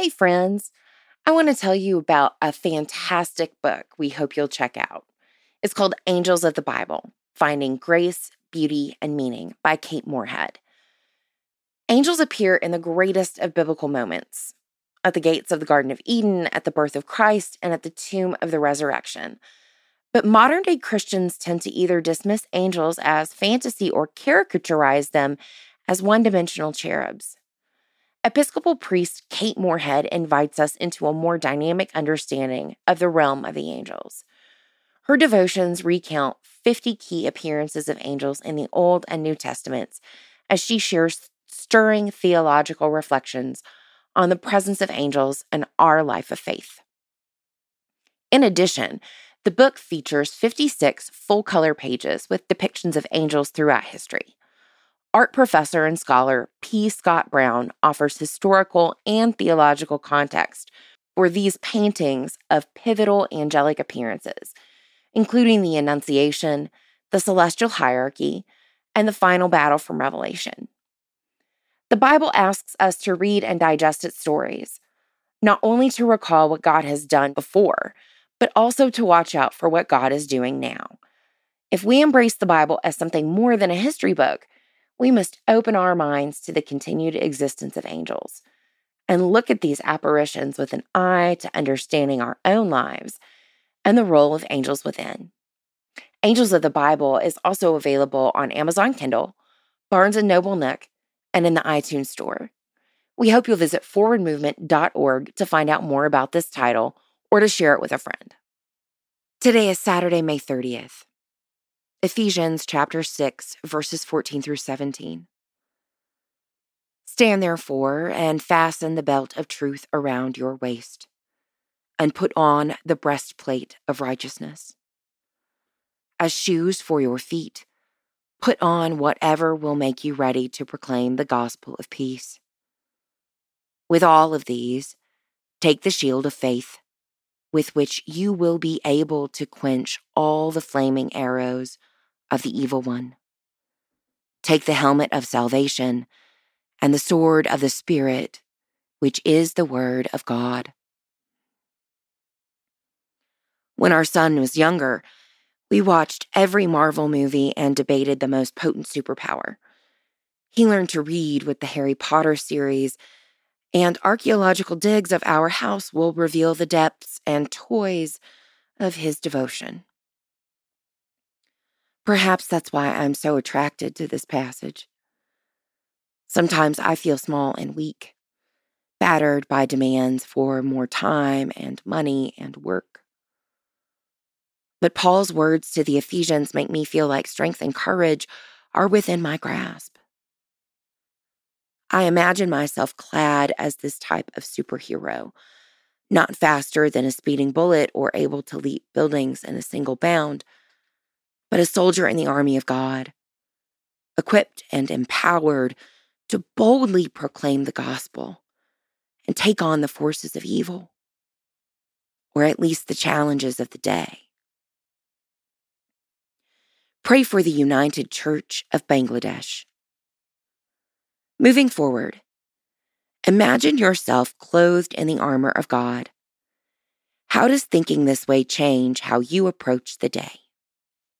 Hey, friends. I want to tell you about a fantastic book we hope you'll check out. It's called Angels of the Bible Finding Grace, Beauty, and Meaning by Kate Moorhead. Angels appear in the greatest of biblical moments at the gates of the Garden of Eden, at the birth of Christ, and at the tomb of the resurrection. But modern day Christians tend to either dismiss angels as fantasy or caricaturize them as one dimensional cherubs. Episcopal priest Kate Moorhead invites us into a more dynamic understanding of the realm of the angels. Her devotions recount 50 key appearances of angels in the Old and New Testaments as she shares stirring theological reflections on the presence of angels in our life of faith. In addition, the book features 56 full color pages with depictions of angels throughout history. Art professor and scholar P. Scott Brown offers historical and theological context for these paintings of pivotal angelic appearances, including the Annunciation, the celestial hierarchy, and the final battle from Revelation. The Bible asks us to read and digest its stories, not only to recall what God has done before, but also to watch out for what God is doing now. If we embrace the Bible as something more than a history book, we must open our minds to the continued existence of angels and look at these apparitions with an eye to understanding our own lives and the role of angels within. Angels of the Bible is also available on Amazon Kindle, Barnes and Noble Nook, and in the iTunes Store. We hope you'll visit forwardmovement.org to find out more about this title or to share it with a friend. Today is Saturday, May 30th. Ephesians chapter 6, verses 14 through 17. Stand therefore and fasten the belt of truth around your waist, and put on the breastplate of righteousness. As shoes for your feet, put on whatever will make you ready to proclaim the gospel of peace. With all of these, take the shield of faith, with which you will be able to quench all the flaming arrows of the evil one. Take the helmet of salvation and the sword of the Spirit, which is the Word of God. When our son was younger, we watched every Marvel movie and debated the most potent superpower. He learned to read with the Harry Potter series, and archaeological digs of our house will reveal the depths and toys of his devotion. Perhaps that's why I'm so attracted to this passage. Sometimes I feel small and weak, battered by demands for more time and money and work. But Paul's words to the Ephesians make me feel like strength and courage are within my grasp. I imagine myself clad as this type of superhero, not faster than a speeding bullet or able to leap buildings in a single bound but a soldier in the army of God, equipped and empowered to boldly proclaim the gospel and take on the forces of evil, or at least the challenges of the day. Pray for the United Church of Bangladesh. Moving forward, imagine yourself clothed in the armor of God. How does thinking this way change how you approach the day?